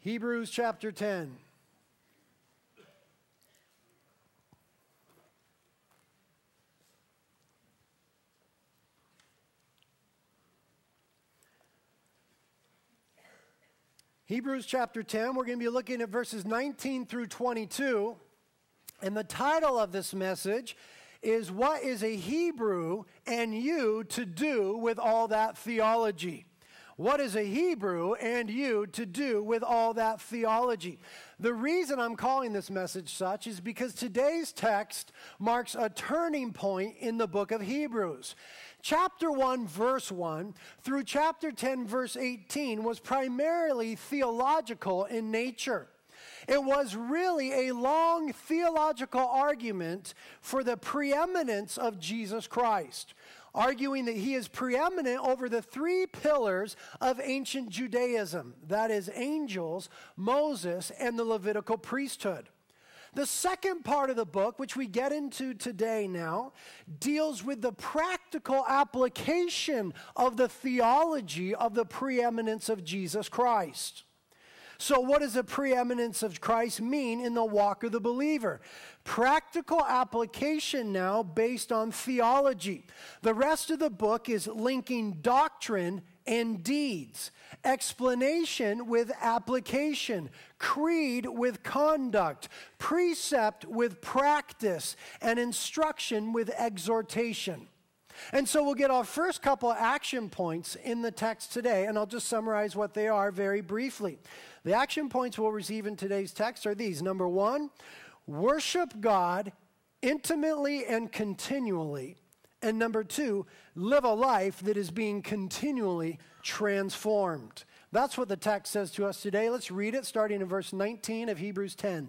Hebrews chapter 10. Hebrews chapter 10, we're going to be looking at verses 19 through 22. And the title of this message is What is a Hebrew and You to Do with All That Theology? What is a Hebrew and you to do with all that theology? The reason I'm calling this message such is because today's text marks a turning point in the book of Hebrews. Chapter 1, verse 1 through chapter 10, verse 18 was primarily theological in nature. It was really a long theological argument for the preeminence of Jesus Christ, arguing that he is preeminent over the three pillars of ancient Judaism that is, angels, Moses, and the Levitical priesthood. The second part of the book, which we get into today now, deals with the practical application of the theology of the preeminence of Jesus Christ. So, what does the preeminence of Christ mean in the walk of the believer? Practical application now based on theology. The rest of the book is linking doctrine and deeds, explanation with application, creed with conduct, precept with practice, and instruction with exhortation. And so we'll get our first couple action points in the text today, and I'll just summarize what they are very briefly. The action points we'll receive in today's text are these number one, worship God intimately and continually. And number two, live a life that is being continually transformed. That's what the text says to us today. Let's read it starting in verse 19 of Hebrews 10.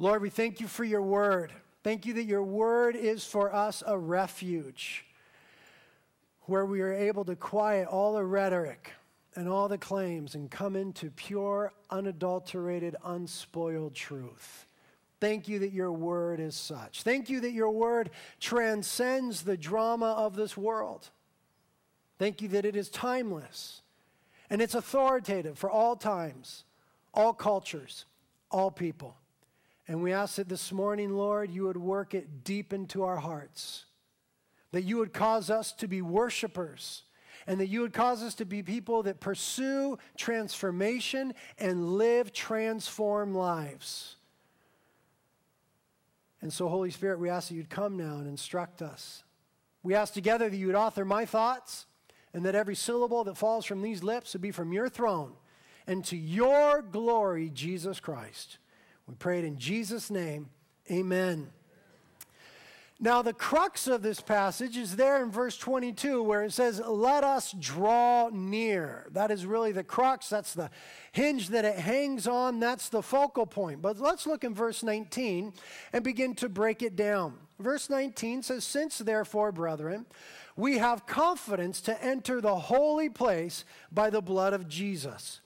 Lord, we thank you for your word. Thank you that your word is for us a refuge where we are able to quiet all the rhetoric and all the claims and come into pure, unadulterated, unspoiled truth. Thank you that your word is such. Thank you that your word transcends the drama of this world. Thank you that it is timeless and it's authoritative for all times, all cultures, all people. And we ask that this morning, Lord, you would work it deep into our hearts, that you would cause us to be worshipers, and that you would cause us to be people that pursue transformation and live transformed lives. And so, Holy Spirit, we ask that you'd come now and instruct us. We ask together that you would author my thoughts and that every syllable that falls from these lips would be from your throne and to your glory, Jesus Christ. We pray it in Jesus' name. Amen. Now, the crux of this passage is there in verse 22 where it says, Let us draw near. That is really the crux. That's the hinge that it hangs on. That's the focal point. But let's look in verse 19 and begin to break it down. Verse 19 says, Since therefore, brethren, we have confidence to enter the holy place by the blood of Jesus.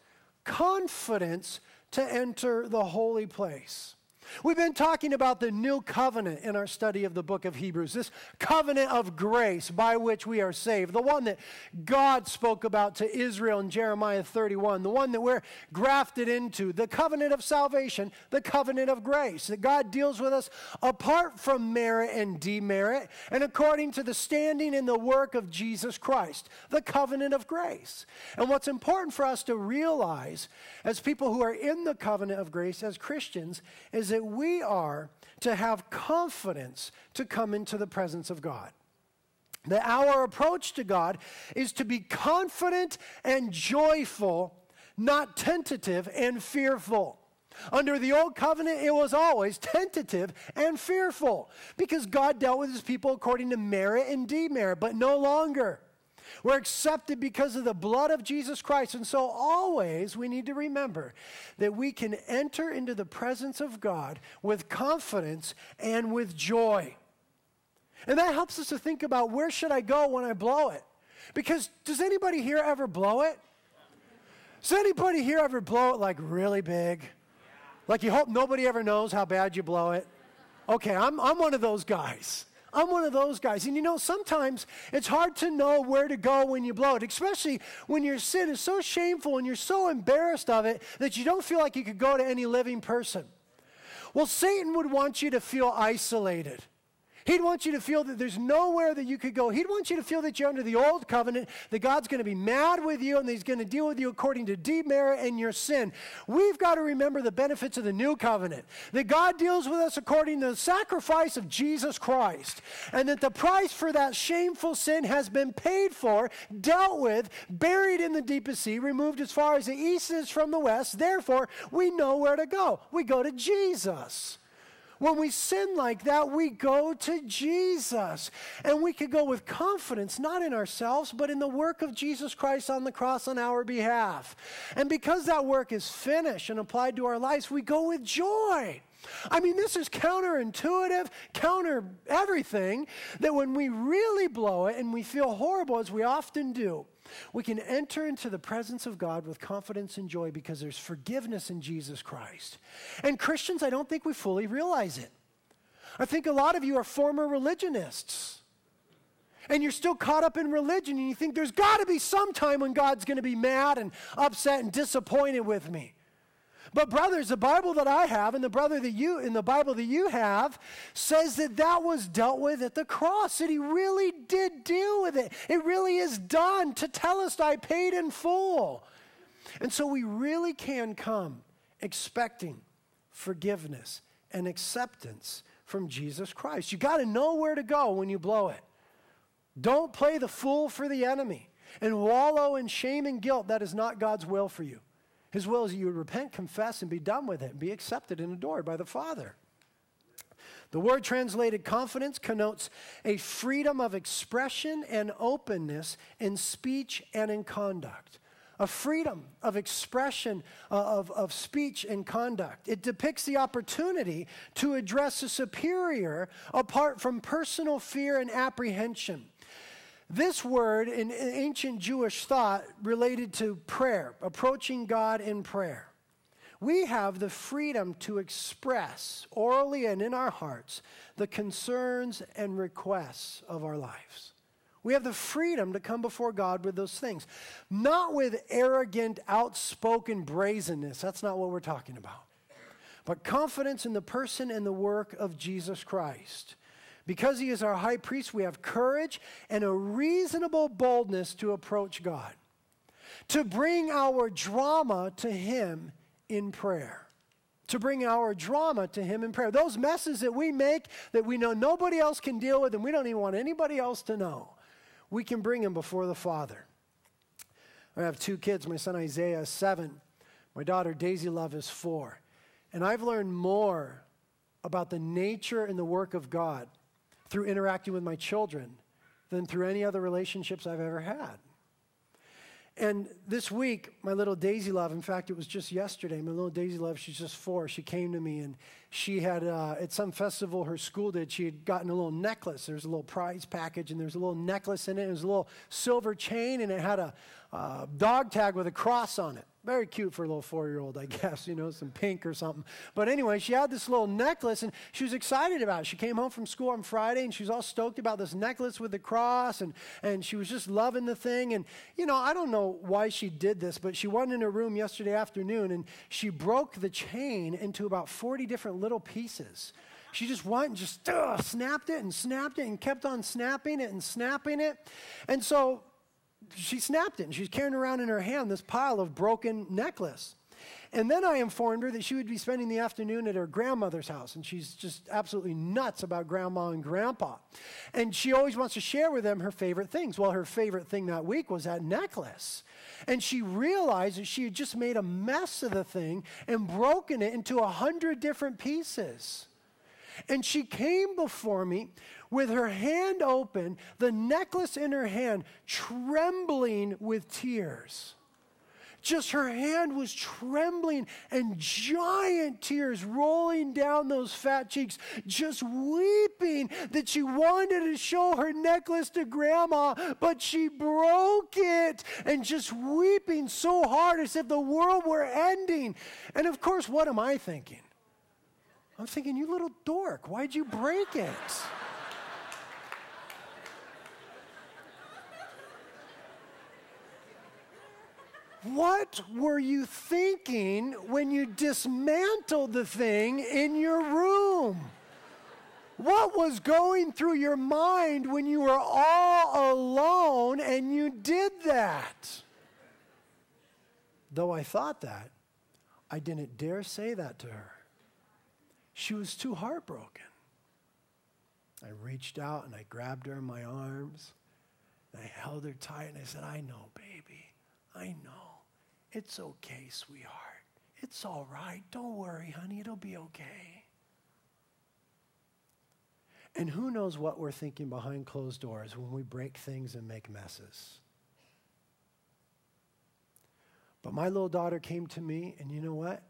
Confidence to enter the holy place. We've been talking about the new covenant in our study of the book of Hebrews, this covenant of grace by which we are saved, the one that God spoke about to Israel in Jeremiah 31, the one that we're grafted into, the covenant of salvation, the covenant of grace, that God deals with us apart from merit and demerit and according to the standing in the work of Jesus Christ, the covenant of grace. And what's important for us to realize as people who are in the covenant of grace, as Christians, is that we are to have confidence to come into the presence of God. That our approach to God is to be confident and joyful, not tentative and fearful. Under the old covenant, it was always tentative and fearful because God dealt with his people according to merit and demerit, but no longer. We're accepted because of the blood of Jesus Christ. And so, always, we need to remember that we can enter into the presence of God with confidence and with joy. And that helps us to think about where should I go when I blow it? Because does anybody here ever blow it? Does anybody here ever blow it like really big? Like you hope nobody ever knows how bad you blow it? Okay, I'm, I'm one of those guys. I'm one of those guys. And you know, sometimes it's hard to know where to go when you blow it, especially when your sin is so shameful and you're so embarrassed of it that you don't feel like you could go to any living person. Well, Satan would want you to feel isolated. He'd want you to feel that there's nowhere that you could go. He'd want you to feel that you're under the old covenant, that God's going to be mad with you and He's going to deal with you according to demerit and your sin. We've got to remember the benefits of the new covenant, that God deals with us according to the sacrifice of Jesus Christ, and that the price for that shameful sin has been paid for, dealt with, buried in the deepest sea, removed as far as the east is from the west. Therefore, we know where to go. We go to Jesus. When we sin like that, we go to Jesus. And we can go with confidence, not in ourselves, but in the work of Jesus Christ on the cross on our behalf. And because that work is finished and applied to our lives, we go with joy. I mean, this is counterintuitive, counter everything, that when we really blow it and we feel horrible, as we often do, we can enter into the presence of God with confidence and joy because there's forgiveness in Jesus Christ. And Christians, I don't think we fully realize it. I think a lot of you are former religionists. And you're still caught up in religion, and you think there's got to be some time when God's going to be mad and upset and disappointed with me. But brothers, the Bible that I have and the brother that you in the Bible that you have says that that was dealt with at the cross. That he really did deal with it. It really is done. to tell us I paid in full. And so we really can come expecting forgiveness and acceptance from Jesus Christ. You got to know where to go when you blow it. Don't play the fool for the enemy and wallow in shame and guilt. That is not God's will for you. His will is that you would repent, confess, and be done with it, and be accepted and adored by the Father. The word translated confidence connotes a freedom of expression and openness in speech and in conduct. A freedom of expression, uh, of, of speech and conduct. It depicts the opportunity to address a superior apart from personal fear and apprehension. This word in ancient Jewish thought related to prayer, approaching God in prayer. We have the freedom to express orally and in our hearts the concerns and requests of our lives. We have the freedom to come before God with those things, not with arrogant, outspoken brazenness. That's not what we're talking about. But confidence in the person and the work of Jesus Christ. Because he is our high priest, we have courage and a reasonable boldness to approach God, to bring our drama to him in prayer. To bring our drama to Him in prayer. Those messes that we make that we know nobody else can deal with and we don't even want anybody else to know, we can bring them before the Father. I have two kids. My son Isaiah is seven, my daughter Daisy Love is four. And I've learned more about the nature and the work of God through interacting with my children than through any other relationships I've ever had. And this week, my little Daisy Love, in fact, it was just yesterday, my little Daisy Love, she's just four, she came to me and she had, uh, at some festival her school did, she had gotten a little necklace. There's a little prize package and there's a little necklace in it. It was a little silver chain and it had a uh, dog tag with a cross on it. Very cute for a little four year old, I guess, you know, some pink or something. But anyway, she had this little necklace and she was excited about it. She came home from school on Friday and she was all stoked about this necklace with the cross and, and she was just loving the thing. And, you know, I don't know why she did this, but she went in her room yesterday afternoon and she broke the chain into about 40 different little pieces. She just went and just uh, snapped it and snapped it and kept on snapping it and snapping it. And so she snapped it and she's carrying around in her hand this pile of broken necklace. And then I informed her that she would be spending the afternoon at her grandmother's house, and she's just absolutely nuts about grandma and grandpa. And she always wants to share with them her favorite things. Well, her favorite thing that week was that necklace. And she realized that she had just made a mess of the thing and broken it into a hundred different pieces. And she came before me with her hand open, the necklace in her hand, trembling with tears. Just her hand was trembling and giant tears rolling down those fat cheeks, just weeping that she wanted to show her necklace to grandma, but she broke it and just weeping so hard as if the world were ending. And of course, what am I thinking? I'm thinking, you little dork, why'd you break it? What were you thinking when you dismantled the thing in your room? What was going through your mind when you were all alone and you did that? Though I thought that, I didn't dare say that to her. She was too heartbroken. I reached out and I grabbed her in my arms. And I held her tight and I said, I know, baby. I know. It's okay, sweetheart. It's all right. Don't worry, honey. It'll be okay. And who knows what we're thinking behind closed doors when we break things and make messes. But my little daughter came to me, and you know what?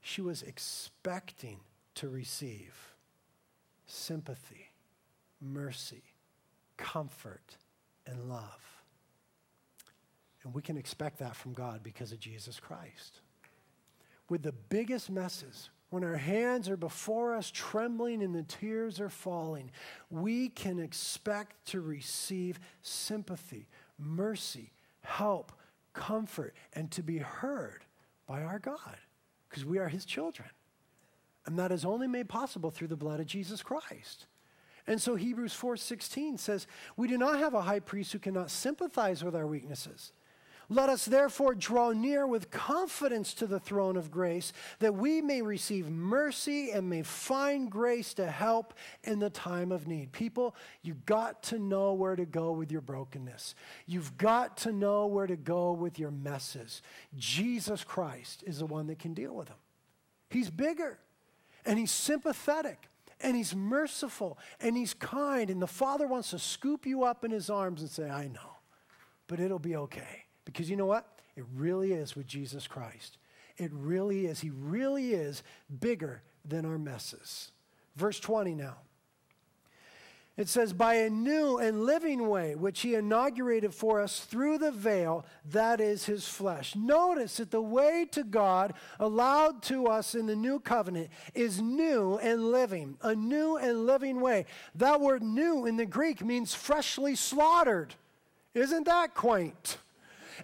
She was expecting to receive sympathy, mercy, comfort, and love. And we can expect that from God because of Jesus Christ. With the biggest messes, when our hands are before us trembling and the tears are falling, we can expect to receive sympathy, mercy, help, comfort, and to be heard by our God because we are His children. And that is only made possible through the blood of Jesus Christ. And so Hebrews 4:16 says, "We do not have a high priest who cannot sympathize with our weaknesses." Let us therefore draw near with confidence to the throne of grace that we may receive mercy and may find grace to help in the time of need. People, you've got to know where to go with your brokenness. You've got to know where to go with your messes. Jesus Christ is the one that can deal with them. He's bigger and he's sympathetic and he's merciful and he's kind and the father wants to scoop you up in his arms and say, "I know, but it'll be okay." Because you know what? It really is with Jesus Christ. It really is. He really is bigger than our messes. Verse 20 now. It says, by a new and living way, which he inaugurated for us through the veil, that is his flesh. Notice that the way to God allowed to us in the new covenant is new and living, a new and living way. That word new in the Greek means freshly slaughtered. Isn't that quaint?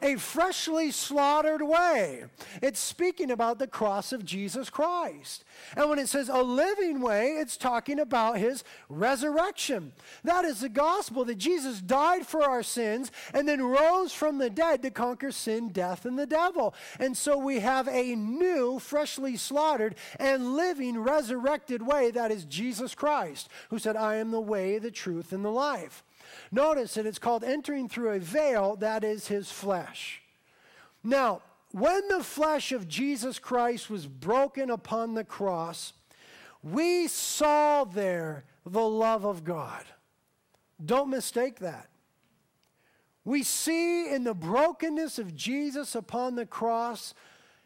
A freshly slaughtered way. It's speaking about the cross of Jesus Christ. And when it says a living way, it's talking about his resurrection. That is the gospel that Jesus died for our sins and then rose from the dead to conquer sin, death, and the devil. And so we have a new, freshly slaughtered, and living, resurrected way that is Jesus Christ, who said, I am the way, the truth, and the life. Notice that it's called entering through a veil, that is his flesh. Now, when the flesh of Jesus Christ was broken upon the cross, we saw there the love of God. Don't mistake that. We see in the brokenness of Jesus upon the cross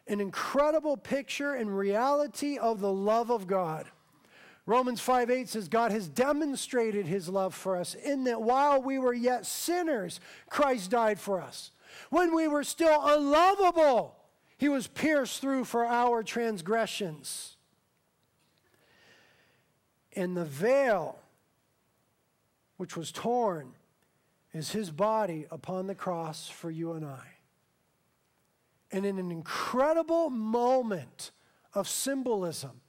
an incredible picture and reality of the love of God. Romans 5 8 says, God has demonstrated his love for us in that while we were yet sinners, Christ died for us. When we were still unlovable, he was pierced through for our transgressions. And the veil, which was torn, is his body upon the cross for you and I. And in an incredible moment of symbolism,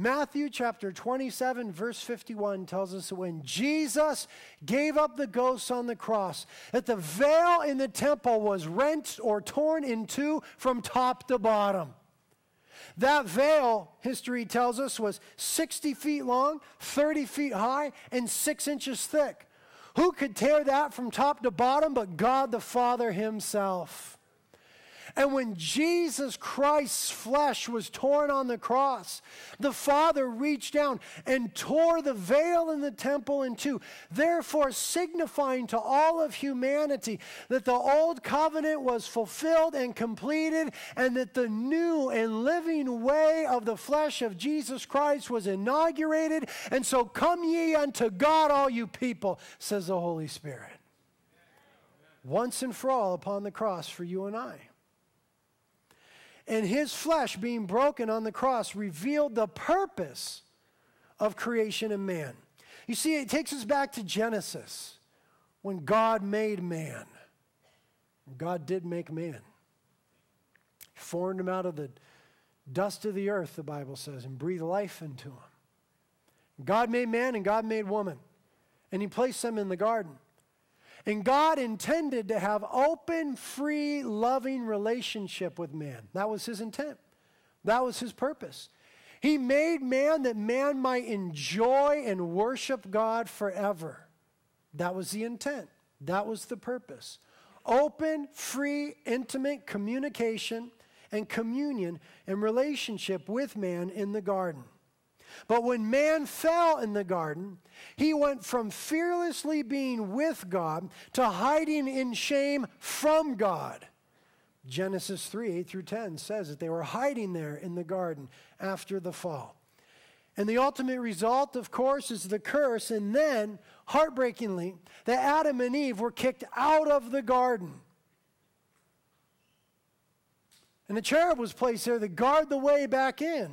Matthew chapter 27, verse 51 tells us that when Jesus gave up the ghosts on the cross, that the veil in the temple was rent or torn in two from top to bottom. That veil, history tells us, was 60 feet long, 30 feet high, and six inches thick. Who could tear that from top to bottom but God the Father Himself? And when Jesus Christ's flesh was torn on the cross, the Father reached down and tore the veil in the temple in two, therefore signifying to all of humanity that the old covenant was fulfilled and completed, and that the new and living way of the flesh of Jesus Christ was inaugurated. And so come ye unto God, all you people, says the Holy Spirit. Once and for all upon the cross for you and I. And his flesh being broken on the cross revealed the purpose of creation and man. You see, it takes us back to Genesis when God made man. God did make man. He formed him out of the dust of the earth, the Bible says, and breathed life into him. God made man and God made woman, and he placed them in the garden. And God intended to have open, free, loving relationship with man. That was his intent. That was his purpose. He made man that man might enjoy and worship God forever. That was the intent. That was the purpose. Open, free, intimate communication and communion and relationship with man in the garden. But when man fell in the garden, he went from fearlessly being with God to hiding in shame from God. Genesis 3 8 through 10 says that they were hiding there in the garden after the fall. And the ultimate result, of course, is the curse. And then, heartbreakingly, that Adam and Eve were kicked out of the garden. And a cherub was placed there to guard the way back in.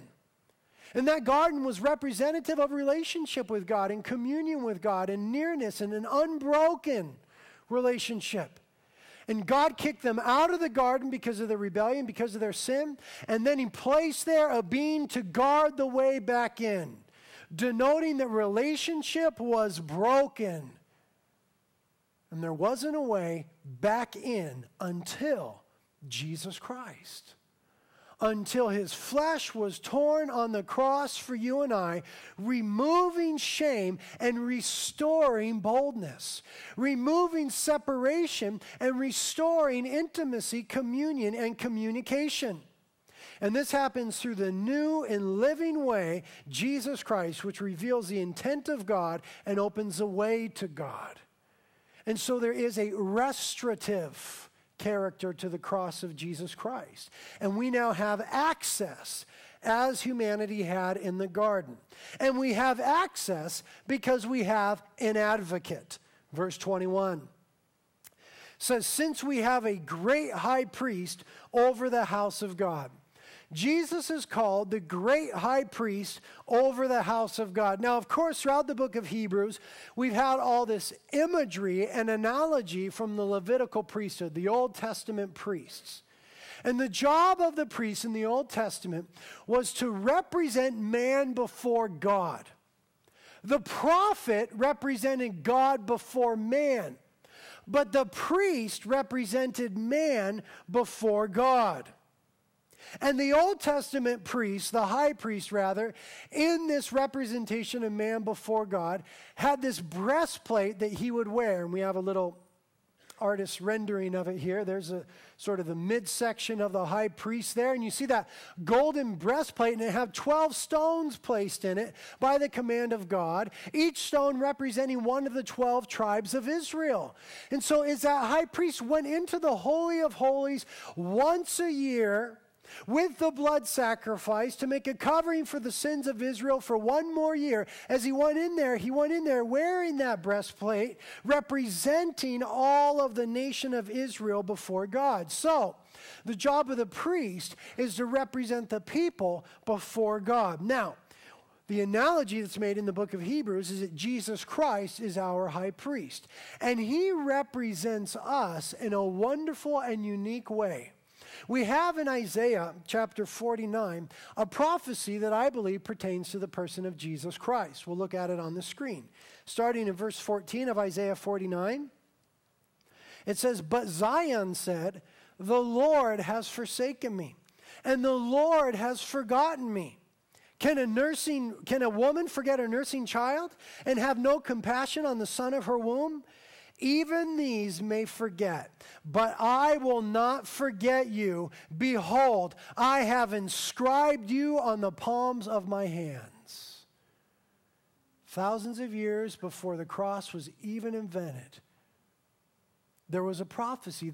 And that garden was representative of relationship with God and communion with God and nearness and an unbroken relationship. And God kicked them out of the garden because of their rebellion, because of their sin. And then He placed there a being to guard the way back in, denoting that relationship was broken. And there wasn't a way back in until Jesus Christ until his flesh was torn on the cross for you and I, removing shame and restoring boldness, removing separation and restoring intimacy, communion, and communication. And this happens through the new and living way, Jesus Christ, which reveals the intent of God and opens the way to God. And so there is a restorative character to the cross of Jesus Christ. And we now have access as humanity had in the garden. And we have access because we have an advocate. Verse 21 says, Since we have a great high priest over the house of God. Jesus is called the great high priest over the house of God. Now, of course, throughout the book of Hebrews, we've had all this imagery and analogy from the Levitical priesthood, the Old Testament priests. And the job of the priests in the Old Testament was to represent man before God. The prophet represented God before man, but the priest represented man before God. And the Old Testament priest, the high priest rather, in this representation of man before God, had this breastplate that he would wear. And we have a little artist rendering of it here. There's a sort of the midsection of the high priest there. And you see that golden breastplate, and it had 12 stones placed in it by the command of God, each stone representing one of the 12 tribes of Israel. And so, as that high priest went into the Holy of Holies once a year, with the blood sacrifice to make a covering for the sins of Israel for one more year. As he went in there, he went in there wearing that breastplate, representing all of the nation of Israel before God. So, the job of the priest is to represent the people before God. Now, the analogy that's made in the book of Hebrews is that Jesus Christ is our high priest, and he represents us in a wonderful and unique way. We have in Isaiah chapter 49 a prophecy that I believe pertains to the person of Jesus Christ. We'll look at it on the screen. Starting in verse 14 of Isaiah 49, it says, But Zion said, The Lord has forsaken me, and the Lord has forgotten me. Can a nursing can a woman forget her nursing child and have no compassion on the son of her womb? Even these may forget, but I will not forget you. Behold, I have inscribed you on the palms of my hands. Thousands of years before the cross was even invented, there was a prophecy.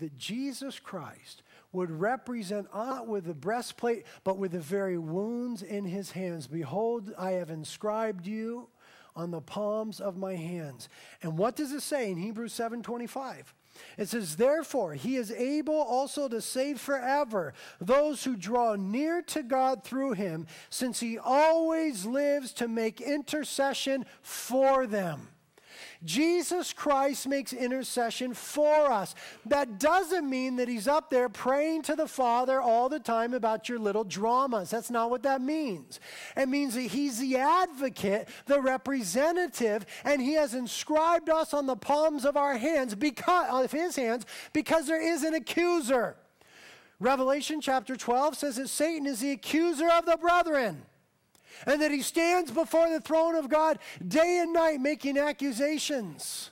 That Jesus Christ would represent not with the breastplate, but with the very wounds in his hands. Behold, I have inscribed you on the palms of my hands. And what does it say in Hebrews 7:25? It says, Therefore, he is able also to save forever those who draw near to God through him, since he always lives to make intercession for them. Jesus Christ makes intercession for us. That doesn't mean that he's up there praying to the Father all the time about your little dramas. That's not what that means. It means that he's the advocate, the representative, and he has inscribed us on the palms of our hands because of his hands because there is an accuser. Revelation chapter 12 says that Satan is the accuser of the brethren and that he stands before the throne of God day and night making accusations.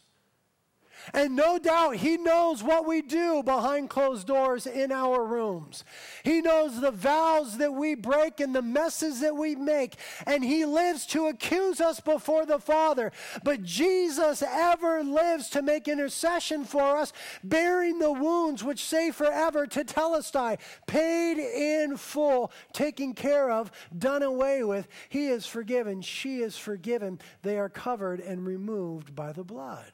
And no doubt he knows what we do behind closed doors in our rooms. He knows the vows that we break and the messes that we make. And he lives to accuse us before the Father. But Jesus ever lives to make intercession for us, bearing the wounds which say forever tetelestai, paid in full, taken care of, done away with. He is forgiven. She is forgiven. They are covered and removed by the blood.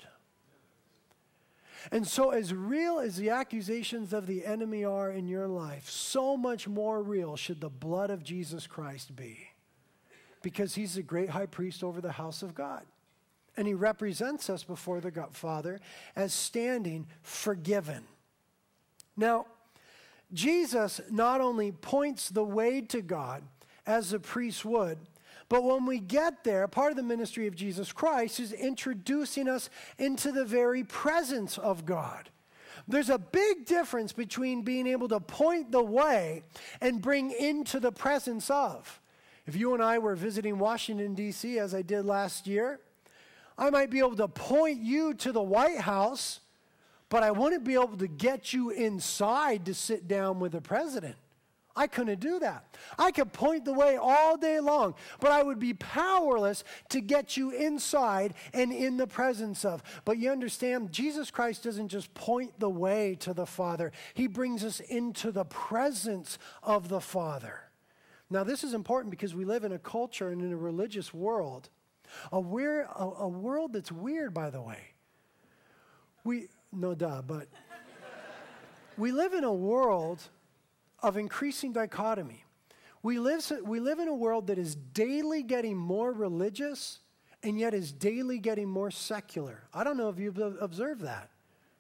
And so, as real as the accusations of the enemy are in your life, so much more real should the blood of Jesus Christ be. Because he's the great high priest over the house of God. And he represents us before the God, Father as standing forgiven. Now, Jesus not only points the way to God as the priest would, but when we get there, part of the ministry of Jesus Christ is introducing us into the very presence of God. There's a big difference between being able to point the way and bring into the presence of. If you and I were visiting Washington, D.C., as I did last year, I might be able to point you to the White House, but I wouldn't be able to get you inside to sit down with the president. I couldn't do that. I could point the way all day long, but I would be powerless to get you inside and in the presence of. But you understand, Jesus Christ doesn't just point the way to the Father, He brings us into the presence of the Father. Now, this is important because we live in a culture and in a religious world, a, weird, a, a world that's weird, by the way. We, no duh, but we live in a world of increasing dichotomy. We live, we live in a world that is daily getting more religious and yet is daily getting more secular. I don't know if you've observed that,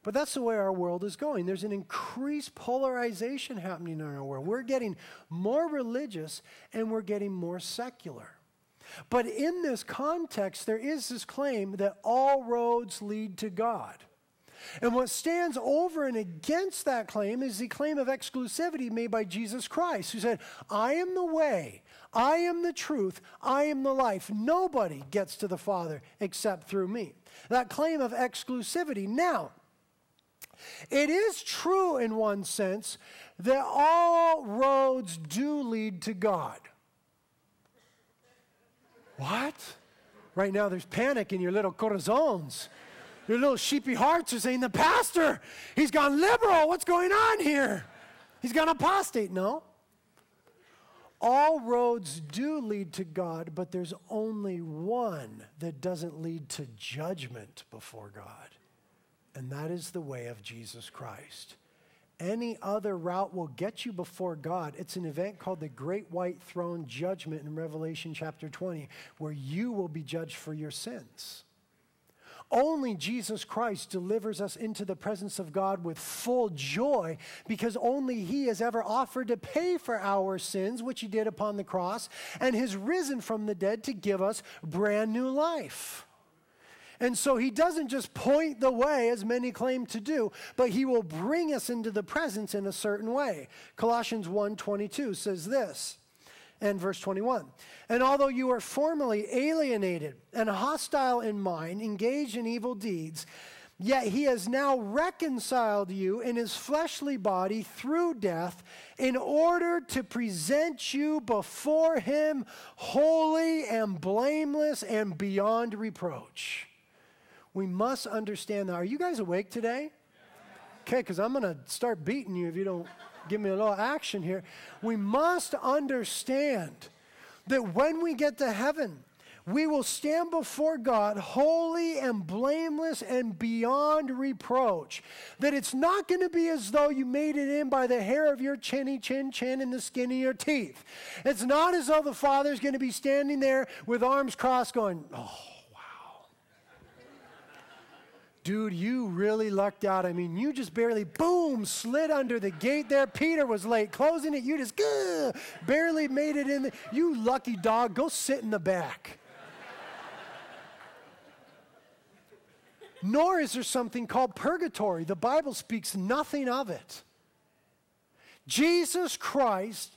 but that's the way our world is going. There's an increased polarization happening in our world. We're getting more religious and we're getting more secular. But in this context, there is this claim that all roads lead to God. And what stands over and against that claim is the claim of exclusivity made by Jesus Christ, who said, I am the way, I am the truth, I am the life. Nobody gets to the Father except through me. That claim of exclusivity. Now, it is true in one sense that all roads do lead to God. What? Right now, there's panic in your little corazones. Your little sheepy hearts are saying, The pastor, he's gone liberal. What's going on here? He's gone apostate. No. All roads do lead to God, but there's only one that doesn't lead to judgment before God, and that is the way of Jesus Christ. Any other route will get you before God. It's an event called the Great White Throne Judgment in Revelation chapter 20, where you will be judged for your sins. Only Jesus Christ delivers us into the presence of God with full joy because only He has ever offered to pay for our sins, which He did upon the cross, and has risen from the dead to give us brand new life. And so he doesn't just point the way, as many claim to do, but he will bring us into the presence in a certain way. Colossians 1:22 says this. And verse 21 And although you were formerly alienated and hostile in mind, engaged in evil deeds, Yet he has now reconciled you in his fleshly body through death in order to present you before him holy and blameless and beyond reproach. We must understand that. Are you guys awake today? Okay, because I'm going to start beating you if you don't give me a little action here. We must understand that when we get to heaven, we will stand before God holy and blameless and beyond reproach. That it's not going to be as though you made it in by the hair of your chinny chin chin and the skin of your teeth. It's not as though the Father's going to be standing there with arms crossed going, oh. Dude, you really lucked out. I mean, you just barely, boom, slid under the gate there. Peter was late closing it. You just barely made it in. The, you lucky dog, go sit in the back. Nor is there something called purgatory. The Bible speaks nothing of it. Jesus Christ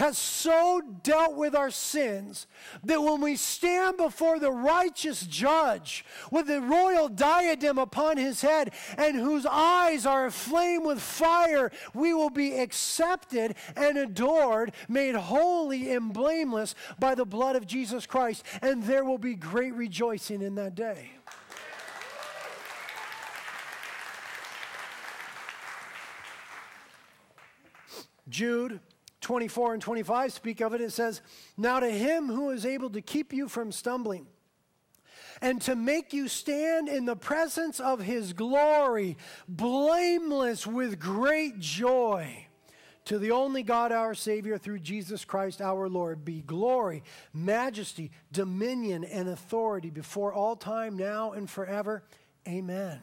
has so dealt with our sins that when we stand before the righteous judge with the royal diadem upon his head and whose eyes are aflame with fire, we will be accepted and adored, made holy and blameless by the blood of Jesus Christ. And there will be great rejoicing in that day. Jude 24 and 25 speak of it. It says, Now to him who is able to keep you from stumbling and to make you stand in the presence of his glory, blameless with great joy. To the only God, our Savior, through Jesus Christ our Lord, be glory, majesty, dominion, and authority before all time, now and forever. Amen.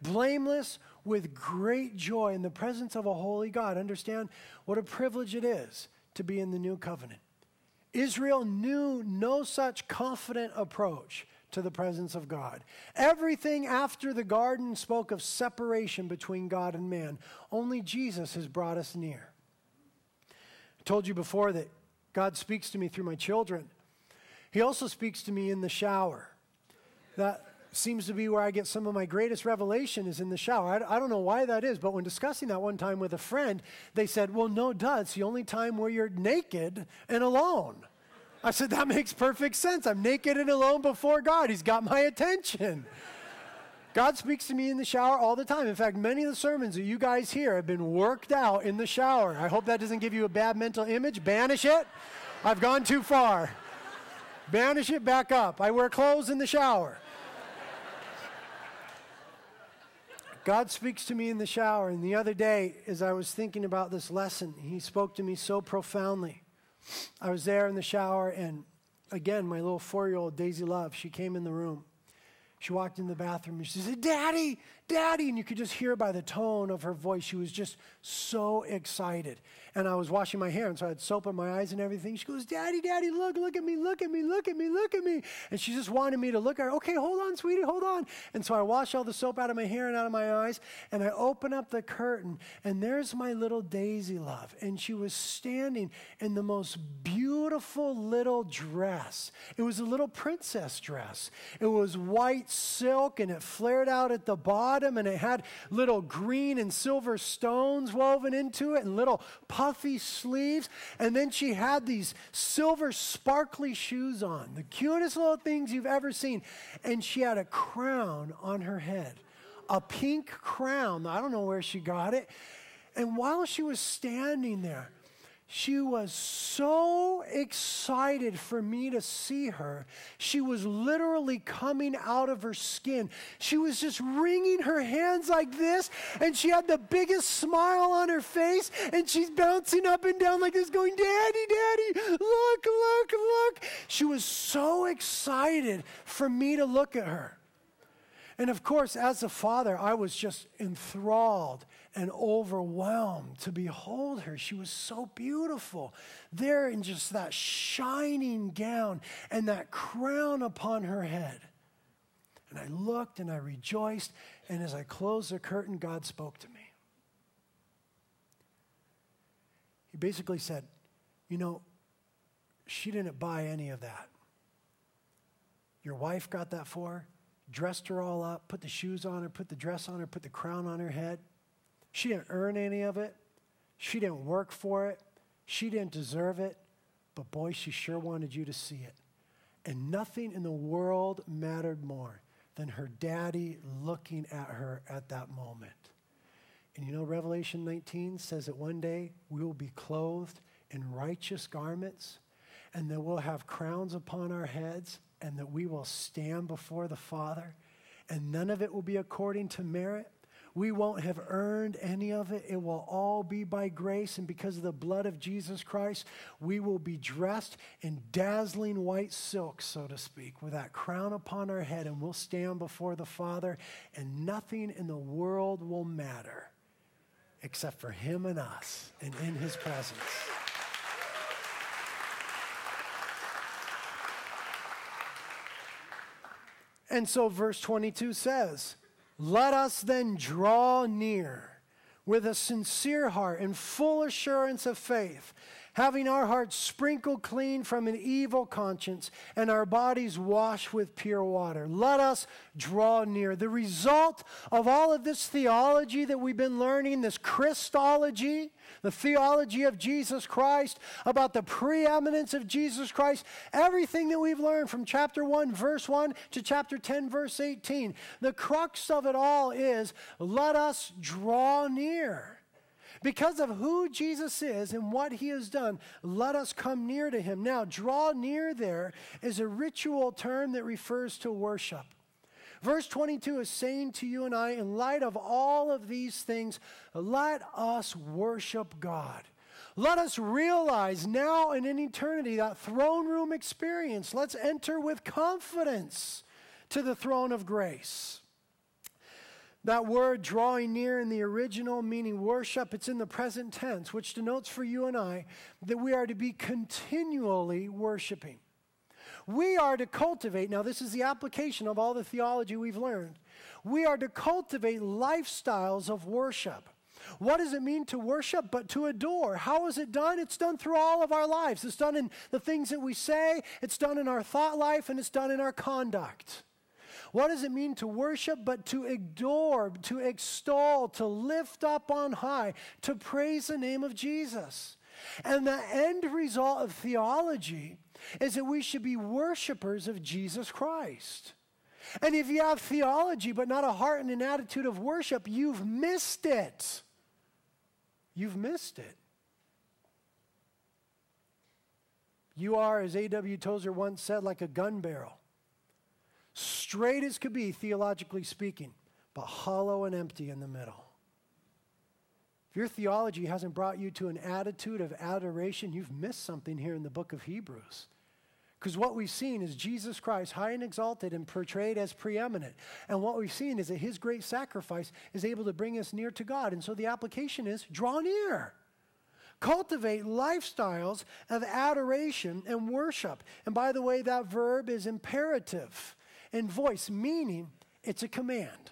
Blameless with great joy in the presence of a holy God. Understand what a privilege it is to be in the new covenant. Israel knew no such confident approach to the presence of God. Everything after the garden spoke of separation between God and man. Only Jesus has brought us near. I told you before that God speaks to me through my children. He also speaks to me in the shower. That seems to be where I get some of my greatest revelation is in the shower. I, I, don't know why that is, but when discussing that one time with a friend, they said, Well, no, duh, it's the only time where you're naked and alone. I said, That makes perfect sense. I'm naked and alone before God. He's got my attention. God speaks to me in the shower all the time. In fact, many of the sermons that you guys hear have been worked out in the shower. I hope that doesn't give you a bad mental image. Banish it. I've gone too far. Banish it back up. I wear clothes in the shower. God speaks to me in the shower. And the other day, as I was thinking about this lesson, He spoke to me so profoundly. I was there in the shower, and again, my little four year old Daisy Love, she came in the room. She walked in the bathroom and she said, Daddy, Daddy. And you could just hear by the tone of her voice, she was just so excited and I was washing my hair, and so I had soap in my eyes and everything. She goes, Daddy, Daddy, look, look at me, look at me, look at me, look at me. And she just wanted me to look at her. Okay, hold on, sweetie, hold on. And so I wash all the soap out of my hair and out of my eyes, and I open up the curtain, and there's my little Daisy love. And she was standing in the most beautiful little dress. It was a little princess dress. It was white silk, and it flared out at the bottom, and it had little green and silver stones woven into it, and little puffy sleeves. And then she had these silver sparkly shoes on, the cutest little things you've ever seen. And she had a crown on her head, a pink crown. I don't know where she got it. And while she was standing there, she was so excited for me to see her. She was literally coming out of her skin. She was just wringing her hands like this, and she had the biggest smile on her face, and she's bouncing up and down like this, going, Daddy, Daddy, look, look, look. She was so excited for me to look at her. And of course, as a father, I was just enthralled and overwhelmed to behold her. She was so beautiful. There in just that shining gown and that crown upon her head. And I looked and I rejoiced. And as I closed the curtain, God spoke to me. He basically said, You know, she didn't buy any of that. Your wife got that for her, dressed her all up, put the shoes on her, put the dress on her, put the crown on her head. She didn't earn any of it. She didn't work for it. She didn't deserve it. But boy, she sure wanted you to see it. And nothing in the world mattered more than her daddy looking at her at that moment. And you know, Revelation 19 says that one day we will be clothed in righteous garments, and that we'll have crowns upon our heads, and that we will stand before the Father, and none of it will be according to merit. We won't have earned any of it. It will all be by grace. And because of the blood of Jesus Christ, we will be dressed in dazzling white silk, so to speak, with that crown upon our head. And we'll stand before the Father, and nothing in the world will matter except for Him and us and in His presence. And so, verse 22 says, Let us then draw near with a sincere heart and full assurance of faith, having our hearts sprinkled clean from an evil conscience and our bodies washed with pure water. Let us draw near. The result of all of this theology that we've been learning, this Christology, the theology of Jesus Christ, about the preeminence of Jesus Christ, everything that we've learned from chapter 1, verse 1 to chapter 10, verse 18. The crux of it all is let us draw near. Because of who Jesus is and what he has done, let us come near to him. Now, draw near there is a ritual term that refers to worship. Verse 22 is saying to you and I, in light of all of these things, let us worship God. Let us realize now and in eternity that throne room experience. Let's enter with confidence to the throne of grace. That word drawing near in the original meaning worship, it's in the present tense, which denotes for you and I that we are to be continually worshiping. We are to cultivate, now, this is the application of all the theology we've learned. We are to cultivate lifestyles of worship. What does it mean to worship but to adore? How is it done? It's done through all of our lives. It's done in the things that we say, it's done in our thought life, and it's done in our conduct. What does it mean to worship but to adore, to extol, to lift up on high, to praise the name of Jesus? And the end result of theology is that we should be worshipers of Jesus Christ. And if you have theology but not a heart and an attitude of worship, you've missed it. You've missed it. You are, as A.W. Tozer once said, like a gun barrel. Straight as could be, theologically speaking, but hollow and empty in the middle. If your theology hasn't brought you to an attitude of adoration, you've missed something here in the book of Hebrews. Because what we've seen is Jesus Christ high and exalted and portrayed as preeminent. And what we've seen is that his great sacrifice is able to bring us near to God. And so the application is draw near. Cultivate lifestyles of adoration and worship. And by the way, that verb is imperative in voice, meaning it's a command.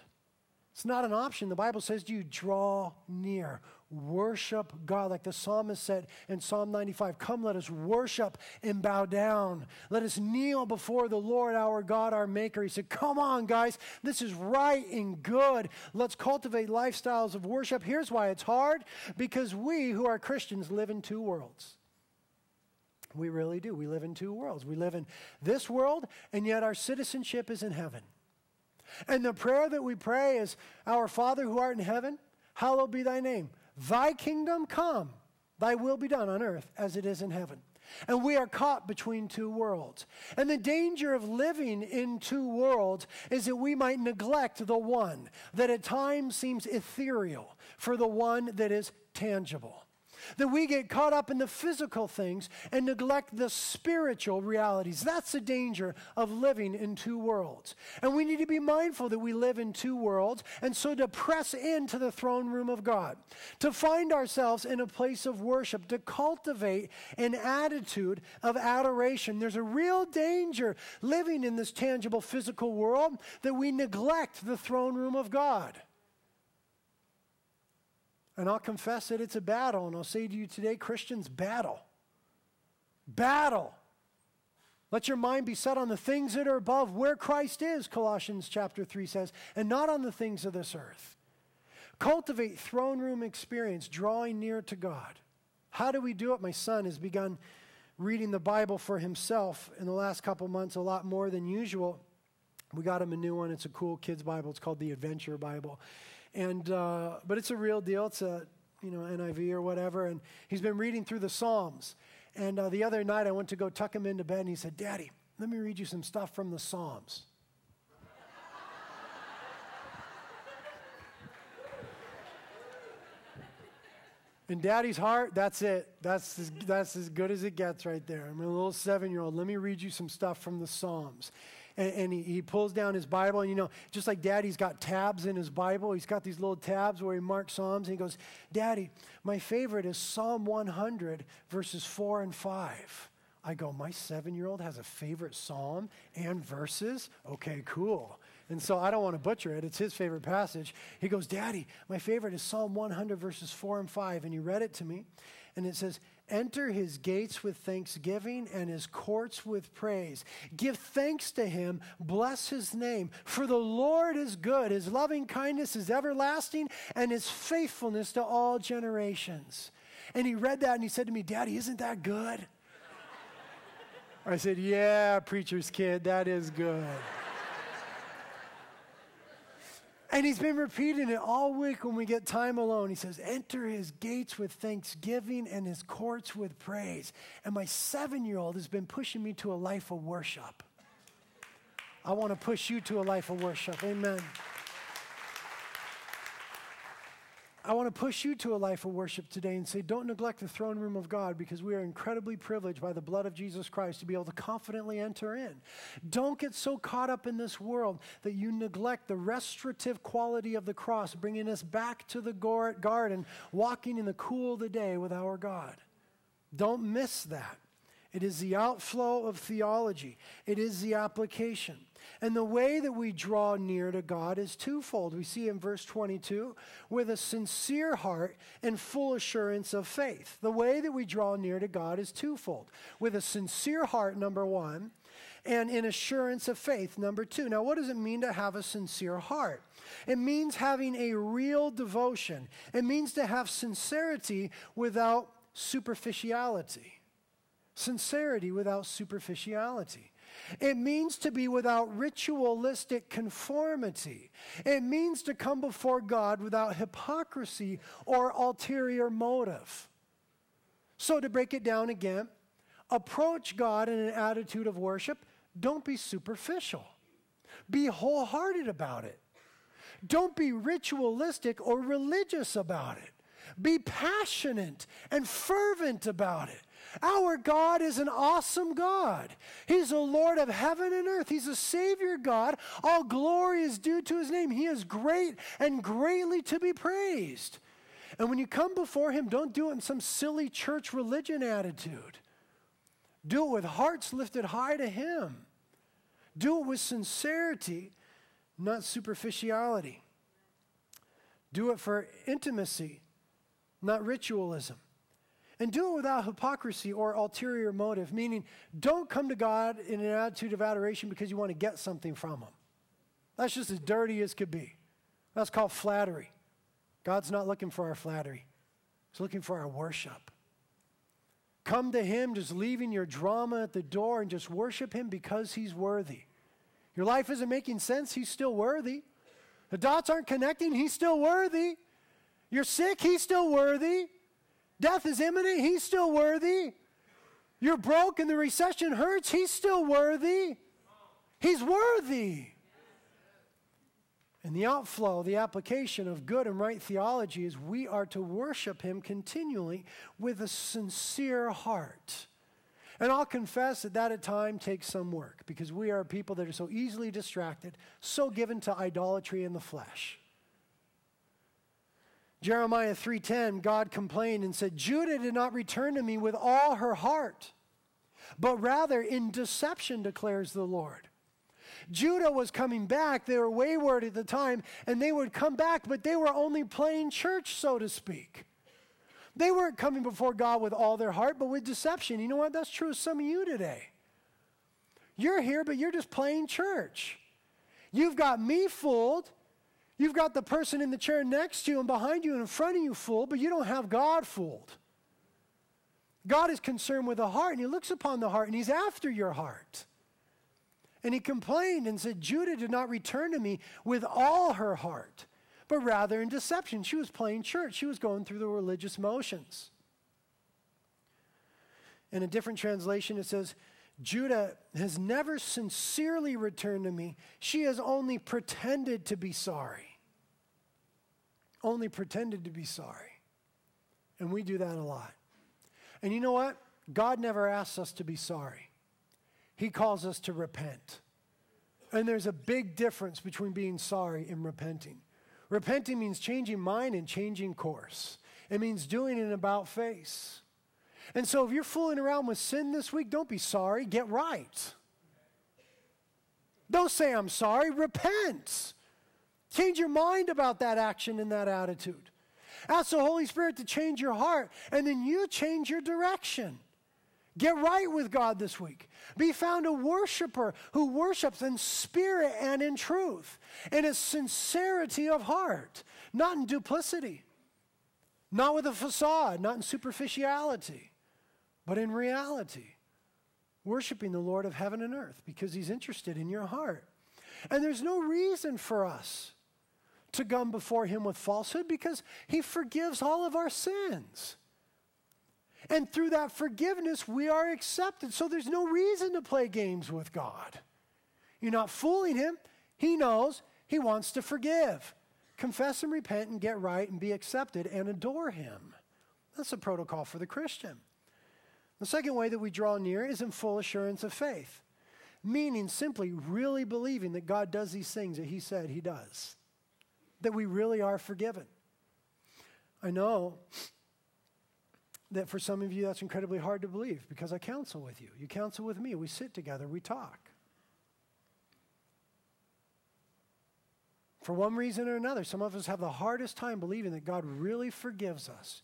It's not an option. The Bible says Do you draw near worship God, like the psalmist said in Psalm 95 Come, let us worship and bow down. Let us kneel before the Lord our God, our Maker. He said, Come on, guys, this is right and good. Let's cultivate lifestyles of worship. Here's why it's hard because we who are Christians live in two worlds. We really do. We live in two worlds. We live in this world, and yet our citizenship is in heaven. And the prayer that we pray is Our Father who art in heaven, hallowed be thy name. Thy kingdom come, thy will be done on earth as it is in heaven. And we are caught between two worlds. And the danger of living in two worlds is that we might neglect the one that at times seems ethereal for the one that is tangible. That we get caught up in the physical things and neglect the spiritual realities. That's the danger of living in two worlds. And we need to be mindful that we live in two worlds, and so to press into the throne room of God, to find ourselves in a place of worship, to cultivate an attitude of adoration. There's a real danger living in this tangible physical world that we neglect the throne room of God. And I'll confess that it's a battle. And I'll say to you today Christians, battle. Battle Let your mind be set on the things that are above, where Christ is, Colossians chapter 3 says, and not on the things of this earth. Cultivate throne room experience, drawing near to God. How do we do it? My son has begun reading the Bible for himself in the last couple months a lot more than usual. We got him a new one. It's a cool kids' Bible. It's called the Adventure Bible, and uh, but it's a real deal. It's a you know NIV or whatever, and he's been reading through the Psalms. And uh, the other night, I went to go tuck him into bed, and he said, "Daddy, let me read you some stuff from the Psalms." In daddy's heart, that's it. That's as, that's as good as it gets right there. I'm a little seven year old. Let me read you some stuff from the Psalms. And, and he, he, pulls down his Bible, and you know, just like daddy's got tabs in his Bible, he's got these little tabs where he marks Psalms, and he goes, Daddy, my favorite is Psalm 100, verses 4 and 5. I go, My seven year old has a favorite psalm and verses? Okay, cool. And so I don't want to butcher it. It's his favorite passage. He goes, Daddy, my favorite is Psalm 100, verses 4 and 5. And he read it to me. And it says, Enter his gates with thanksgiving and his courts with praise. Give thanks to him, bless his name. For the Lord is good, his loving kindness is everlasting, and his faithfulness to all generations. And he read that and he said to me, Daddy, isn't that good? I said, Yeah, preacher's kid, that is good. And he's been repeating it all week when we get time alone. He says, Enter his gates with thanksgiving and his courts with praise. And my seven year old has been pushing me to a life of worship. I want to push you to a life of worship. Amen. I want to push you to a life of worship today and say, don't neglect the throne room of God because we are incredibly privileged by the blood of Jesus Christ to be able to confidently enter in. Don't get so caught up in this world that you neglect the restorative quality of the cross, bringing us back to the garden, walking in the cool of the day with our God. Don't miss that. It is the outflow of theology, it is the application. And the way that we draw near to God is twofold. We see in verse 22 with a sincere heart and full assurance of faith. The way that we draw near to God is twofold with a sincere heart, number one, and in assurance of faith, number two. Now, what does it mean to have a sincere heart? It means having a real devotion, it means to have sincerity without superficiality. Sincerity without superficiality. It means to be without ritualistic conformity. It means to come before God without hypocrisy or ulterior motive. So, to break it down again, approach God in an attitude of worship. Don't be superficial, be wholehearted about it. Don't be ritualistic or religious about it. Be passionate and fervent about it. Our God is an awesome God. He's the Lord of heaven and earth. He's a Savior God. All glory is due to His name. He is great and greatly to be praised. And when you come before Him, don't do it in some silly church religion attitude. Do it with hearts lifted high to Him. Do it with sincerity, not superficiality. Do it for intimacy, not ritualism. And do it without hypocrisy or ulterior motive, meaning don't come to God in an attitude of adoration because you want to get something from Him. That's just as dirty as could be. That's called flattery. God's not looking for our flattery, He's looking for our worship. Come to Him just leaving your drama at the door and just worship Him because He's worthy. Your life isn't making sense, He's still worthy. The dots aren't connecting, He's still worthy. You're sick, He's still worthy. Death is imminent, he's still worthy. You're broke and the recession hurts, he's still worthy. He's worthy. And the outflow, the application of good and right theology is we are to worship him continually with a sincere heart. And I'll confess that that at times takes some work because we are people that are so easily distracted, so given to idolatry in the flesh. Jeremiah 3:10 God complained and said Judah did not return to me with all her heart but rather in deception declares the Lord. Judah was coming back they were wayward at the time and they would come back but they were only playing church so to speak. They weren't coming before God with all their heart but with deception. You know what? That's true of some of you today. You're here, but you're just playing church. You've got me fooled. You've got the person in the chair next to you and behind you and in front of you fooled, but you don't have God fooled. God is concerned with the heart, and He looks upon the heart, and He's after your heart. And He complained and said, Judah did not return to me with all her heart, but rather in deception. She was playing church, she was going through the religious motions. In a different translation, it says, Judah has never sincerely returned to me. She has only pretended to be sorry. Only pretended to be sorry. And we do that a lot. And you know what? God never asks us to be sorry, He calls us to repent. And there's a big difference between being sorry and repenting. Repenting means changing mind and changing course, it means doing an about face. And so if you're fooling around with sin this week, don't be sorry, get right. Don't say, I'm sorry, repent. Change your mind about that action and that attitude. Ask the Holy Spirit to change your heart, and then you change your direction. Get right with God this week. Be found a worshiper who worships in spirit and in truth, in a sincerity of heart, not in duplicity, not with a facade, not in superficiality but in reality, worshiping the Lord of heaven and earth because he's interested in your heart. And there's no reason for us to come before him with falsehood because he forgives all of our sins. And through that forgiveness, we are accepted. So there's no reason to play games with God. You're not fooling him. He knows he wants to forgive. Confess and repent and get right and be accepted and adore him. That's a protocol for the Christian. The second way that we draw near is in full assurance of faith, meaning simply really believing that God does these things that He said He does, that we really are forgiven. I know that for some of you that's incredibly hard to believe because I counsel with you. You counsel with me. We sit together, we talk. For one reason or another, some of us have the hardest time believing that God really forgives us,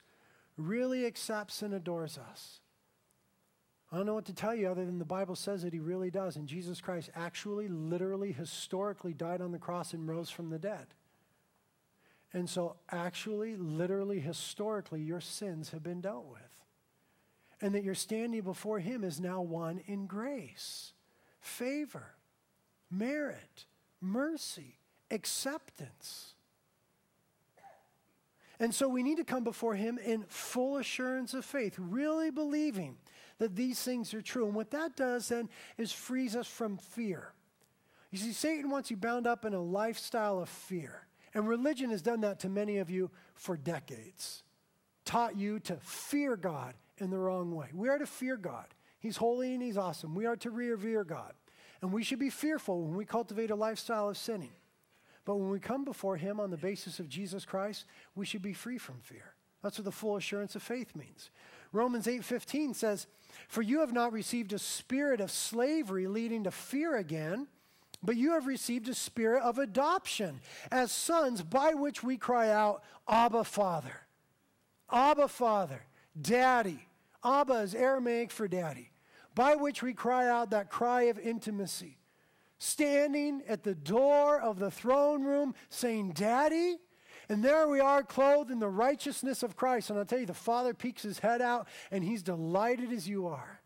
really accepts and adores us. I don't know what to tell you other than the Bible says that he really does. And Jesus Christ actually, literally, historically died on the cross and rose from the dead. And so, actually, literally, historically, your sins have been dealt with. And that your standing before him is now one in grace, favor, merit, mercy, acceptance. And so we need to come before him in full assurance of faith, really believing that these things are true. And what that does then is frees us from fear. You see, Satan wants you bound up in a lifestyle of fear. And religion has done that to many of you for decades, taught you to fear God in the wrong way. We are to fear God. He's holy and He's awesome. We are to revere God. And we should be fearful when we cultivate a lifestyle of sinning. But when we come before Him on the basis of Jesus Christ, we should be free from fear. That's what the full assurance of faith means. Romans 8:15 says, "For you have not received a spirit of slavery leading to fear again, but you have received a spirit of adoption as sons by which we cry out, Abba, Father." Abba, Father, Daddy. Abba is Aramaic for daddy, by which we cry out that cry of intimacy. Standing at the door of the throne room saying, Daddy, and there we are, clothed in the righteousness of Christ. And I'll tell you, the Father peeks his head out, and he's delighted as you are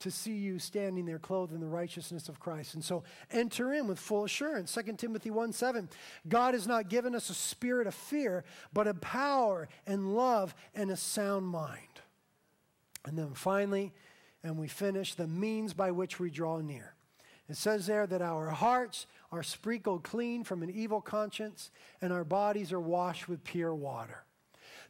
to see you standing there clothed in the righteousness of Christ. And so enter in with full assurance. 2 Timothy 1 7. God has not given us a spirit of fear, but a power and love and a sound mind. And then finally, and we finish, the means by which we draw near. It says there that our hearts are sprinkled clean from an evil conscience, and our bodies are washed with pure water.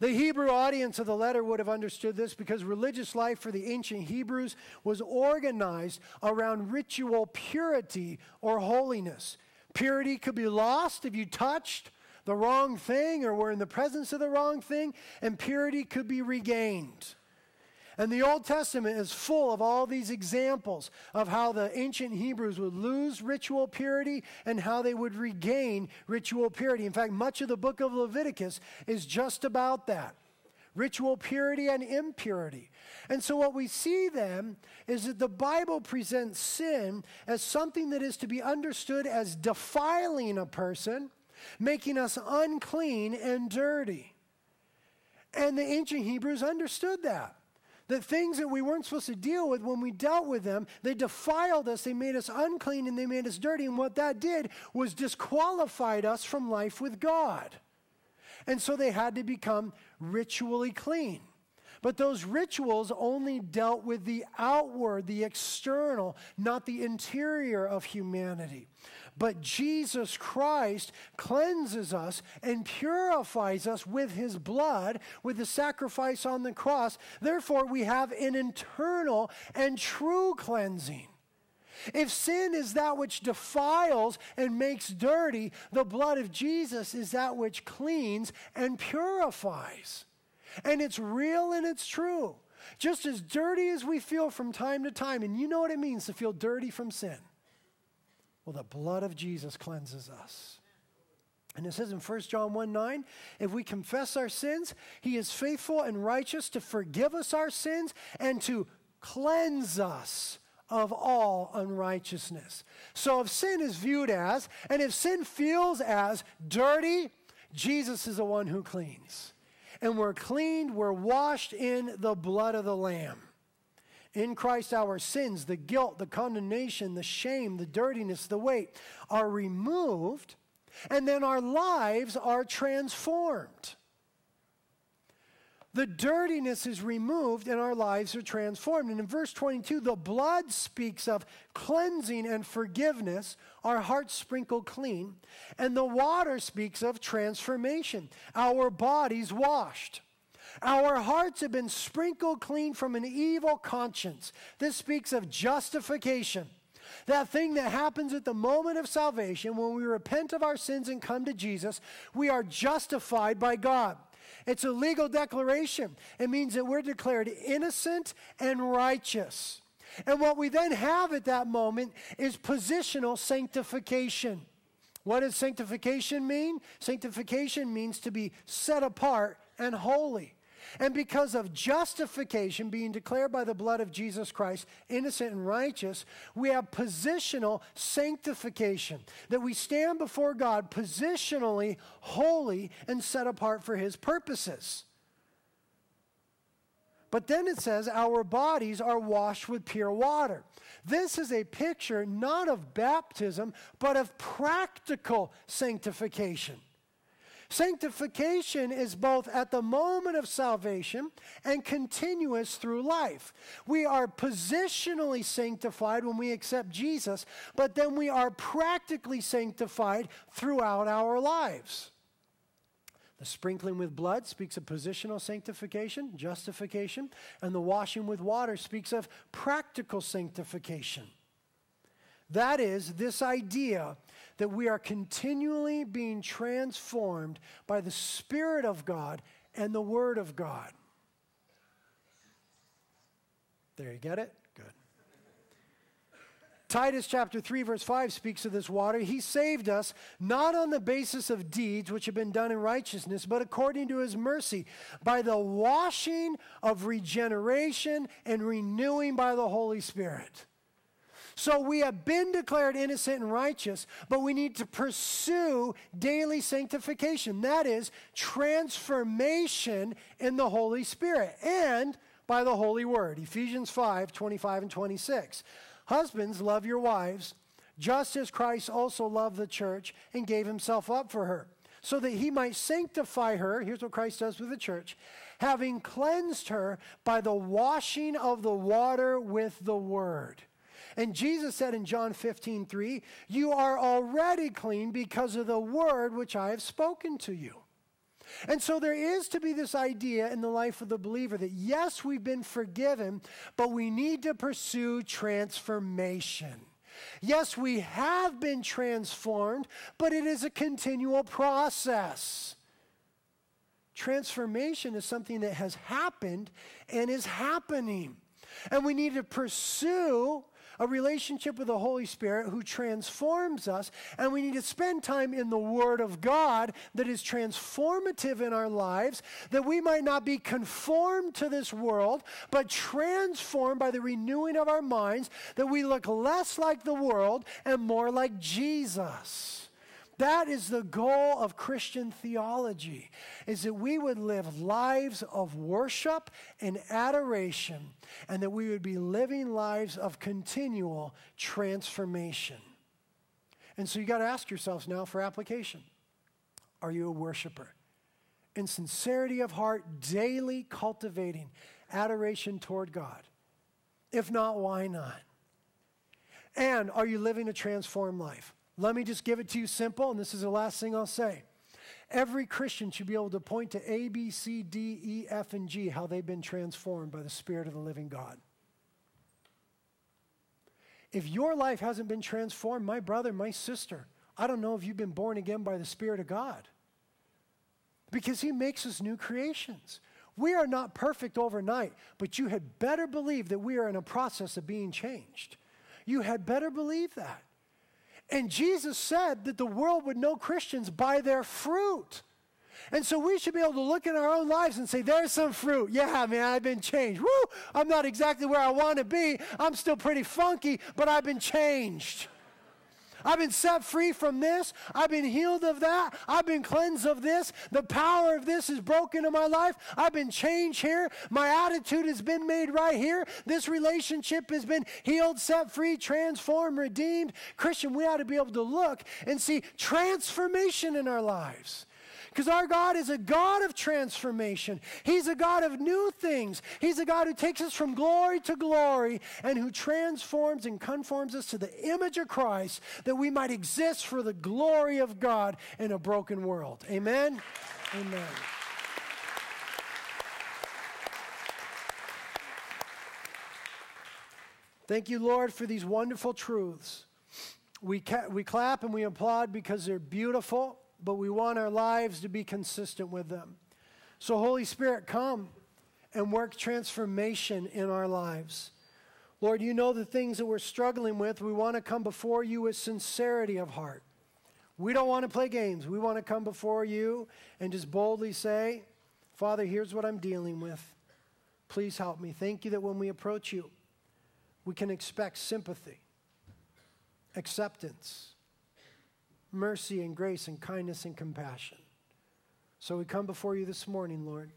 The Hebrew audience of the letter would have understood this because religious life for the ancient Hebrews was organized around ritual purity or holiness. Purity could be lost if you touched the wrong thing or were in the presence of the wrong thing, and purity could be regained. And the Old Testament is full of all these examples of how the ancient Hebrews would lose ritual purity and how they would regain ritual purity. In fact, much of the book of Leviticus is just about that. ritual purity and impurity. And so, what we see then is that the Bible presents sin as something that is to be understood as defiling a person, making us unclean and dirty. And the ancient Hebrews understood that. That things that we weren't supposed to deal with, when we dealt with them, they defiled us, they made us unclean, and they made us dirty. And what that did was disqualified us from life with God. And so they had to become ritually clean. But those rituals only dealt with the outward, the external, not the interior of humanity. But Jesus Christ cleanses us and purifies us with his blood, with the sacrifice on the cross. Therefore, we have an internal and true cleansing. If sin is that which defiles and makes dirty, the blood of Jesus is that which cleans and purifies. And it's real and it's true. Just as dirty as we feel from time to time, and you know what it means to feel dirty from sin. Well, the blood of Jesus cleanses us. And it says in 1 John 1 9, if we confess our sins, he is faithful and righteous to forgive us our sins and to cleanse us of all unrighteousness. So if sin is viewed as, and if sin feels as dirty, Jesus is the one who cleans and we're cleaned, we're washed in the blood of the Lamb. In Christ, our sins, the guilt, the condemnation, the shame, the dirtiness, the weight are removed, and then our lives are transformed. The dirtiness is removed and our lives are transformed. And in verse 22, the blood speaks of cleansing and forgiveness, our hearts sprinkled clean. And the water speaks of transformation, our bodies washed. Our hearts have been sprinkled clean from an evil conscience. This speaks of justification. That thing that happens at the moment of salvation when we repent of our sins and come to Jesus, we are justified by God. It's a legal declaration. It means that we're declared innocent and righteous. And what we then have at that moment is positional sanctification. What does sanctification mean? Sanctification means to be set apart and holy. And because of justification being declared by the blood of Jesus Christ, innocent and righteous, we have positional sanctification, that we stand before God positionally holy and set apart for his purposes. But then it says, our bodies are washed with pure water. This is a picture not of baptism, but of practical sanctification. Sanctification is both at the moment of salvation and continuous through life. We are positionally sanctified when we accept Jesus, but then we are practically sanctified throughout our lives. The sprinkling with blood speaks of positional sanctification, justification, and the washing with water speaks of practical sanctification. That is, this idea that we are continually being transformed by the Spirit of God and the Word of God. There, you get it? Good. Titus chapter 3, verse 5 speaks of this water. He saved us not on the basis of deeds which have been done in righteousness, but according to his mercy, by the washing of regeneration and renewing by the Holy Spirit. So we have been declared innocent and righteous, but we need to pursue daily sanctification. That is transformation in the Holy Spirit and by the Holy Word. Ephesians 5 25 and 26. Husbands, love your wives, just as Christ also loved the church and gave himself up for her, so that he might sanctify her. Here's what Christ does with the church having cleansed her by the washing of the water with the word and Jesus said in John 15, 3, You are already clean because of the word which I have spoken to you. And so there is to be this idea in the life of the believer that yes, we've been forgiven, but we need to pursue transformation. Yes, we have been transformed, but it is a continual process. Transformation is something that has happened and is happening. And we need to pursue a relationship with the Holy Spirit who transforms us, and we need to spend time in the Word of God that is transformative in our lives, that we might not be conformed to this world, but transformed by the renewing of our minds, that we look less like the world and more like Jesus. That is the goal of Christian theology, is that we would live lives of worship and adoration, and that we would be living lives of continual transformation. And so you got to ask yourselves now for application. Are you a worshiper? In sincerity of heart, daily cultivating adoration toward God. If not, why not? And are you living a transformed life? Let me just give it to you simple, and this is the last thing I'll say. Every Christian should be able to point to A, B, C, D, E, F, and G, how they've been transformed by the Spirit of the living God. If your life hasn't been transformed, my brother, my sister, I don't know if you've been born again by the Spirit of God. Because He makes us new creations. We are not perfect overnight, but you had better believe that we are in a process of being changed. You had better believe that. And Jesus said that the world would know Christians by their fruit. And so we should be able to look in our own lives and say, there's some fruit. Yeah, man, I've been changed. Woo! I'm not exactly where I want to be. I'm still pretty funky, but I've been changed. I've been set free from this. I've been healed of that. I've been cleansed of this. The power of this is broken in my life. I've been changed here. My attitude has been made right here. This relationship has been healed, set free, transformed, redeemed. Christian, we ought to be able to look and see transformation in our lives. Because our God is a God of transformation. He's a God of new things. He's a God who takes us from glory to glory and who transforms and conforms us to the image of Christ that we might exist for the glory of God in a broken world. Amen? Amen. Thank you, Lord, for these wonderful truths. We, ca- we clap and we applaud because they're beautiful but we want our lives to be consistent with them. So, Holy Spirit, come and work transformation in our lives. Lord, you know the things that we're struggling with. We want to come before you with sincerity of heart. We don't want to play games. We want to come before you and just boldly say, Father, here's what I'm dealing with. Please help me. Thank you that when we approach you, we can expect sympathy, acceptance, mercy and grace and kindness and compassion. So we come before you this morning, Lord,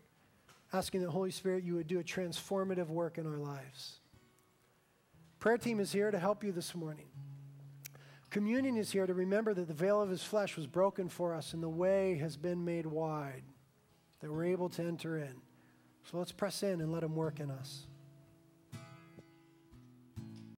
asking the Holy Spirit you would do a transformative work in our lives. Prayer team is here to help you this morning. Communion is here to remember that the veil of his flesh was broken for us and the way has been made wide, that we're able to enter in. So let's press in and let him work in us.